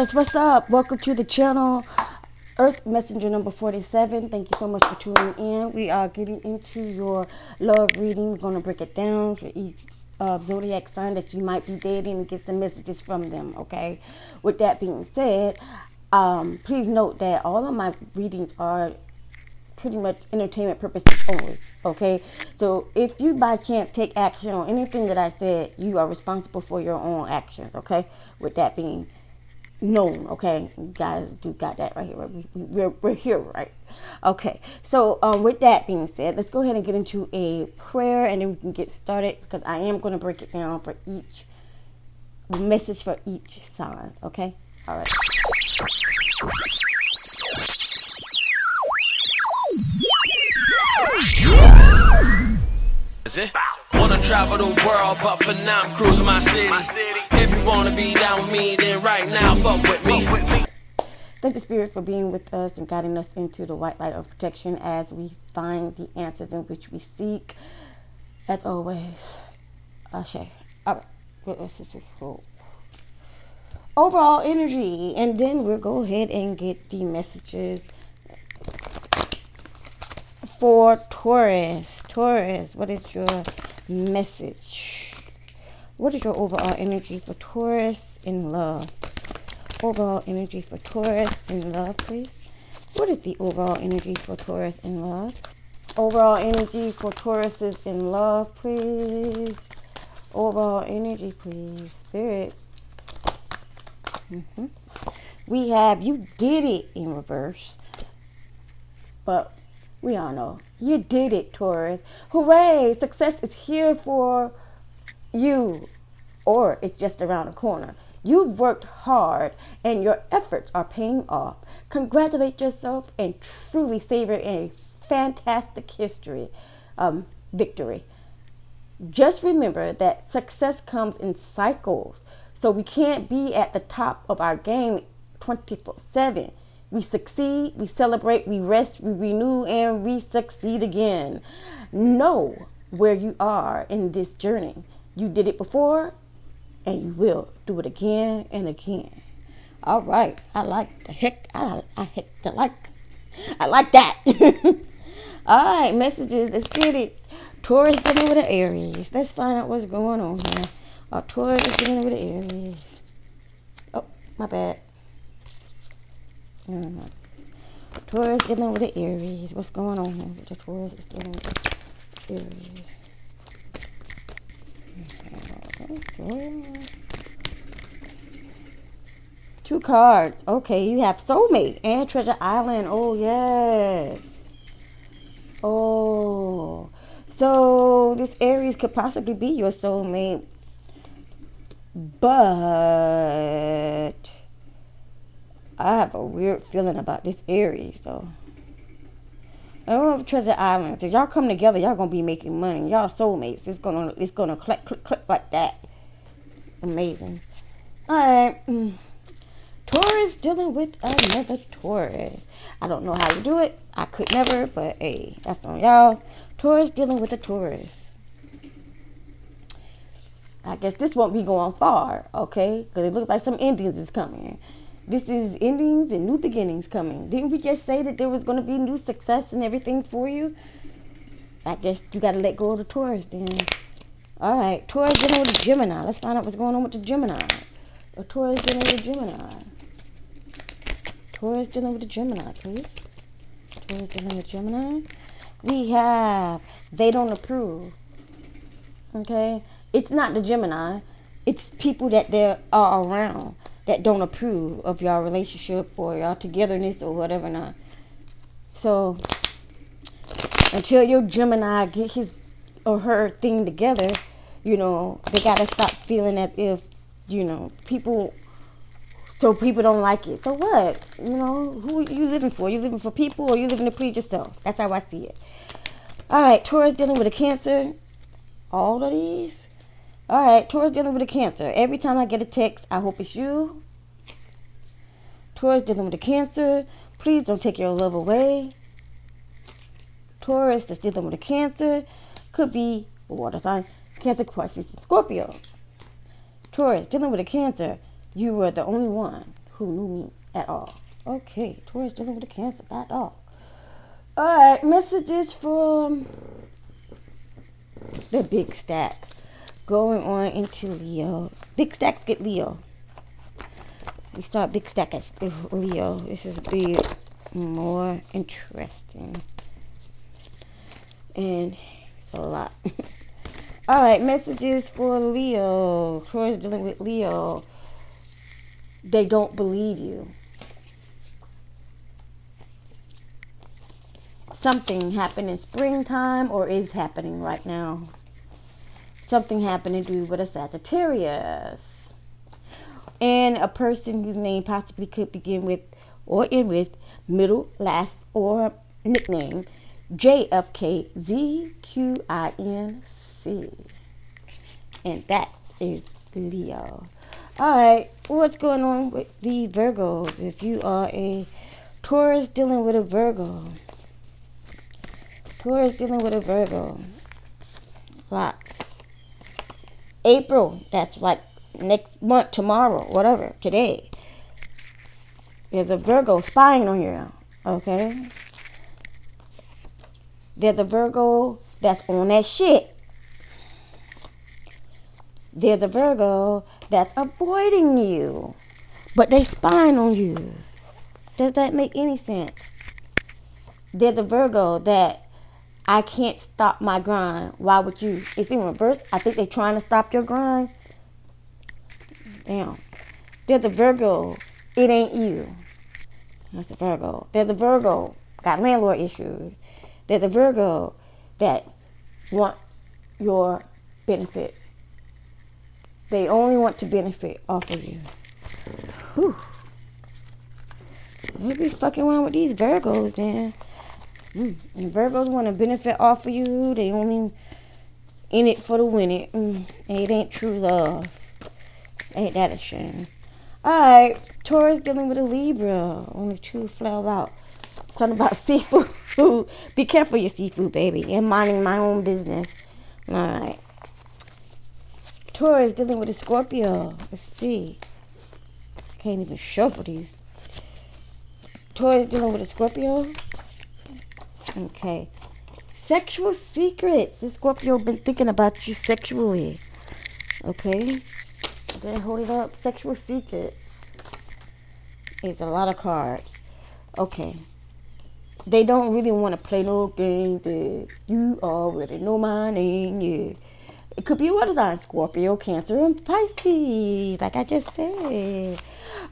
What's up? Welcome to the channel. Earth Messenger number 47. Thank you so much for tuning in. We are getting into your love reading. We're going to break it down for each uh, zodiac sign that you might be dating and get some messages from them, okay? With that being said, um, please note that all of my readings are pretty much entertainment purposes only. Okay, so if you by chance take action on anything that I said, you are responsible for your own actions. Okay, with that being known. Okay, you guys do got that right here. We, we're, we're here, right? Okay, so um, with that being said, let's go ahead and get into a prayer and then we can get started because I am going to break it down for each message for each sign. Okay, all right. Is it? Wanna travel the world, but for now I'm cruising my city. If you wanna be down with me, then right now fuck with me. Thank the Spirit for being with us and guiding us into the white light of protection as we find the answers in which we seek. As always, Ashe. All right. Us, sisters, hope. Overall energy, and then we'll go ahead and get the messages for Taurus. Taurus, what is your message? What is your overall energy for Taurus in love? Overall energy for Taurus in love, please. What is the overall energy for Taurus in love? Overall energy for Taurus is in love, please. Overall energy, please. Spirit. Mm-hmm. We have you did it in reverse, but we all know you did it, Taurus. Hooray! Success is here for you, or it's just around the corner. You've worked hard and your efforts are paying off. Congratulate yourself and truly savor a fantastic history, um, victory. Just remember that success comes in cycles. So we can't be at the top of our game 24 7. We succeed, we celebrate, we rest, we renew, and we succeed again. Know where you are in this journey. You did it before, and you will do it again and again. All right, I like the heck. I I heck the like. I like that. All right, messages. Let's get it. Taurus dealing with the Aries. Let's find out what's going on here. Our Taurus dealing with the Aries. Oh, my bad. Mm-hmm. Taurus dealing with the Aries. What's going on here? The Taurus is dealing with the Aries. Two cards. Okay, you have Soulmate and Treasure Island. Oh, yes. Oh. So, this Aries could possibly be your soulmate. But I have a weird feeling about this Aries, so. If Treasure Island. If y'all come together, y'all gonna be making money. Y'all soulmates. It's gonna it's gonna click click click like that. Amazing. Alright. Mm. Taurus dealing with another Taurus. I don't know how you do it. I could never, but hey, that's on y'all. Taurus dealing with a Taurus. I guess this won't be going far, okay? Because it looks like some Indians is coming. This is endings and new beginnings coming. Didn't we just say that there was going to be new success and everything for you? I guess you got to let go of the Taurus then. All right, Taurus dealing with the Gemini. Let's find out what's going on with the Gemini. Taurus dealing with the Gemini. Taurus dealing with the Gemini, please. Taurus dealing with the Gemini. We have they don't approve. Okay, it's not the Gemini. It's people that they are around that don't approve of your relationship or your togetherness or whatever not. So until your Gemini get his or her thing together, you know, they gotta stop feeling as if, you know, people so people don't like it. So what? You know, who you living for? You living for people or you living to please yourself? That's how I see it. All right, Taurus dealing with a cancer. All of these. All right, Taurus dealing with a cancer. Every time I get a text, I hope it's you. Taurus dealing with a cancer. Please don't take your love away. Taurus that's dealing with a cancer. Could be a water sign. Cancer, Pisces, Scorpio. Taurus dealing with a cancer. You were the only one who knew me at all. Okay, Taurus dealing with a Cancer at all. All right, messages from the big stack. Going on into Leo. Big stacks get Leo. We start big stack Leo. This is be more interesting. And a lot. All right, messages for Leo. Taurus dealing with Leo. They don't believe you. Something happened in springtime or is happening right now. Something happened to do with a Sagittarius. And a person whose name possibly could begin with or end with middle, last, or nickname JFKZQINC. And that is Leo. Alright, what's going on with the Virgos? If you are a Taurus dealing with a Virgo, Taurus dealing with a Virgo, lots. April, that's like next month, tomorrow, whatever, today. There's a Virgo spying on you, okay? There's a Virgo that's on that shit. There's a Virgo that's avoiding you, but they spying on you. Does that make any sense? There's a Virgo that I can't stop my grind. Why would you? It's in reverse. I think they're trying to stop your grind. Damn. There's a Virgo. It ain't you. That's a Virgo. There's a Virgo. Got landlord issues. There's a Virgo that want your benefit. They only want to benefit off of you. Whew. You be fucking around with these Virgos, then. Mm. And Virgos want to benefit off of you. They only in it for the winning. Mm. It ain't true love. Ain't that a shame? Alright, Taurus dealing with a Libra. Only two flail out. Something about seafood. Be careful your seafood, baby. And minding my own business. Alright. Taurus dealing with a Scorpio. Let's see. Can't even shuffle these. Taurus dealing with a Scorpio. Okay. Sexual secrets. The Scorpio been thinking about you sexually. Okay. Then hold it up. Sexual secrets. It's a lot of cards. Okay they don't really want to play no games. you already know my name. Yeah. It could be a water sign, Scorpio, Cancer, and Pisces, like I just said.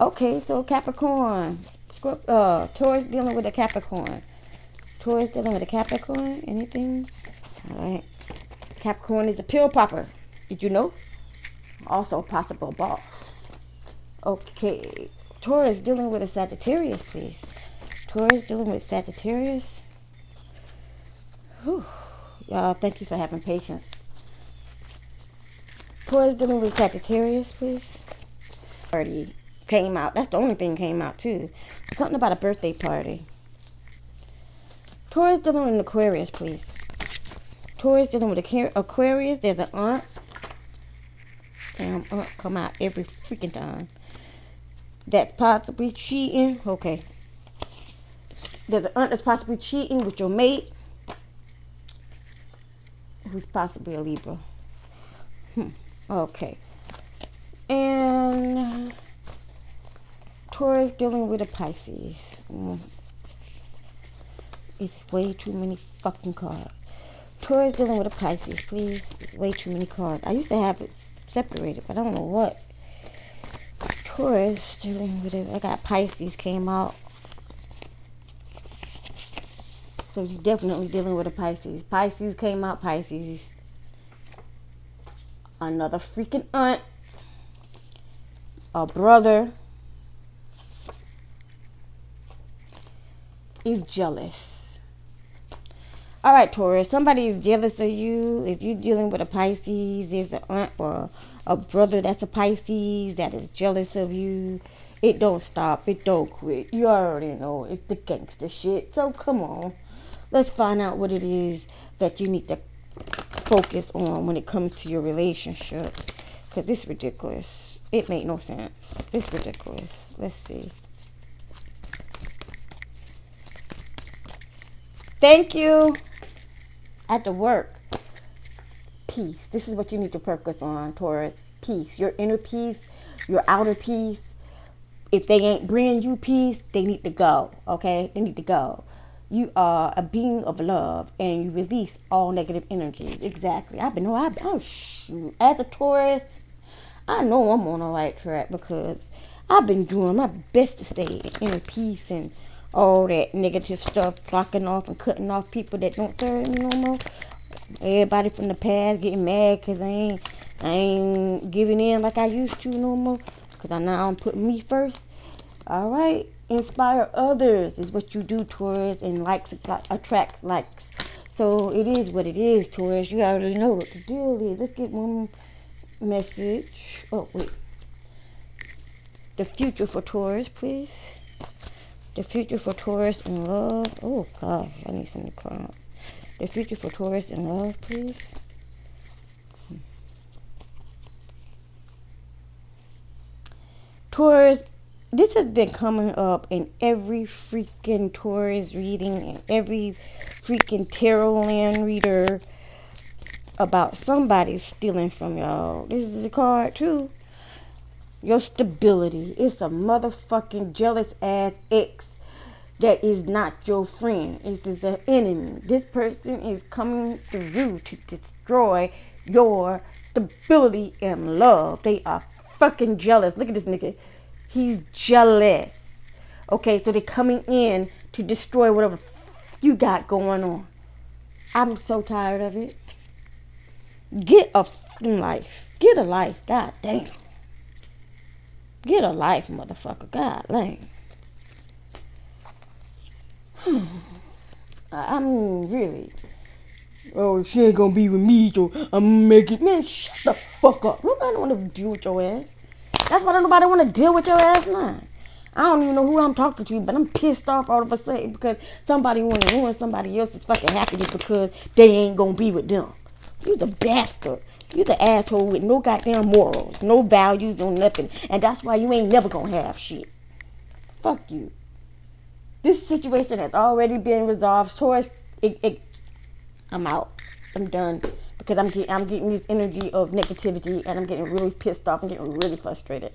Okay, so Capricorn. Scorp- uh, Taurus dealing with a Capricorn. Taurus dealing with a Capricorn. Anything? All right. Capricorn is a pill popper. Did you know? Also possible boss. Okay. Taurus dealing with a Sagittarius, please. Taurus dealing with Sagittarius. Whew. Y'all, thank you for having patience. Taurus dealing with Sagittarius, please. Already came out. That's the only thing came out too. Something about a birthday party. Taurus dealing with Aquarius, please. Taurus dealing with Aquarius. There's an aunt. Damn, aunt come out every freaking time. That's possibly cheating. Okay, there's an aunt that's possibly cheating with your mate who's possibly a Libra. Hmm. Okay. And Taurus dealing with a Pisces. Mm. It's way too many fucking cards. Taurus dealing with a Pisces, please. Way too many cards. I used to have it separated, but I don't know what. Taurus dealing with it. I got Pisces came out. So you're definitely dealing with a Pisces. Pisces came out Pisces. Another freaking aunt. A brother is jealous. All right, Taurus. Somebody is jealous of you. If you're dealing with a Pisces, there's an aunt or a brother that's a Pisces that is jealous of you. It don't stop. It don't quit. You already know it's the gangster shit. So come on let's find out what it is that you need to focus on when it comes to your relationships. Because this ridiculous. It made no sense. It's ridiculous. Let's see. Thank you. At the work. Peace. This is what you need to focus on, Taurus. Peace. Your inner peace, your outer peace. If they ain't bringing you peace, they need to go. Okay? They need to go. You are a being of love and you release all negative energy. Exactly. I've been, oh, I've, oh, shoot. As a Taurus, I know I'm on the right track because I've been doing my best to stay in inner peace and all that negative stuff, blocking off and cutting off people that don't serve me no more. Everybody from the past getting mad because I ain't, I ain't giving in like I used to no more. Because I now I'm putting me first. All right. Inspire others is what you do, Taurus, and likes attract likes. So it is what it is, Taurus. You already know what the deal is. Let's get one message. Oh, wait. The future for Taurus, please. The future for Taurus in love. Oh, gosh. I need some to The future for Taurus in love, please. Hmm. Taurus, this has been coming up in every freaking Taurus reading and every freaking tarot land reader about somebody stealing from y'all. This is a card too. Your stability. It's a motherfucking jealous ass ex that is not your friend. It is an enemy. This person is coming through to destroy your stability and love. They are fucking jealous. Look at this nigga. He's jealous. Okay, so they're coming in to destroy whatever you got going on. I'm so tired of it. Get a fucking life. Get a life. God damn. Get a life, motherfucker. God damn. I mean, really. Oh, she ain't gonna be with me, so I'm making man. Shut the fuck up. Nobody wanna deal with your ass. That's why nobody wanna deal with your ass now. I don't even know who I'm talking to, but I'm pissed off all of a sudden because somebody wanna ruin somebody else's fucking happiness because they ain't gonna be with them. You the bastard. You the asshole with no goddamn morals, no values, no nothing. And that's why you ain't never gonna have shit. Fuck you. This situation has already been resolved. Taurus, it, it, I'm out. I'm done because I'm getting I'm getting this energy of negativity and I'm getting really pissed off. I'm getting really frustrated.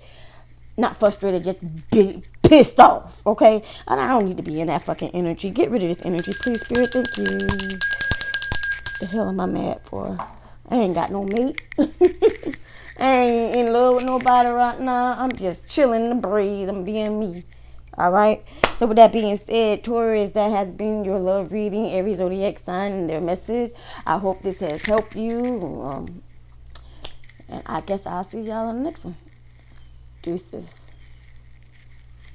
Not frustrated, just be pissed off. Okay, and I don't need to be in that fucking energy. Get rid of this energy, please, spirit. Thank you the hell am I mad for? I ain't got no mate. I ain't in love with nobody right now. I'm just chilling the breathe. I'm being me. All right. So with that being said, Taurus, that has been your love reading, every zodiac sign and their message. I hope this has helped you. Um, and I guess I'll see y'all on the next one. Deuces.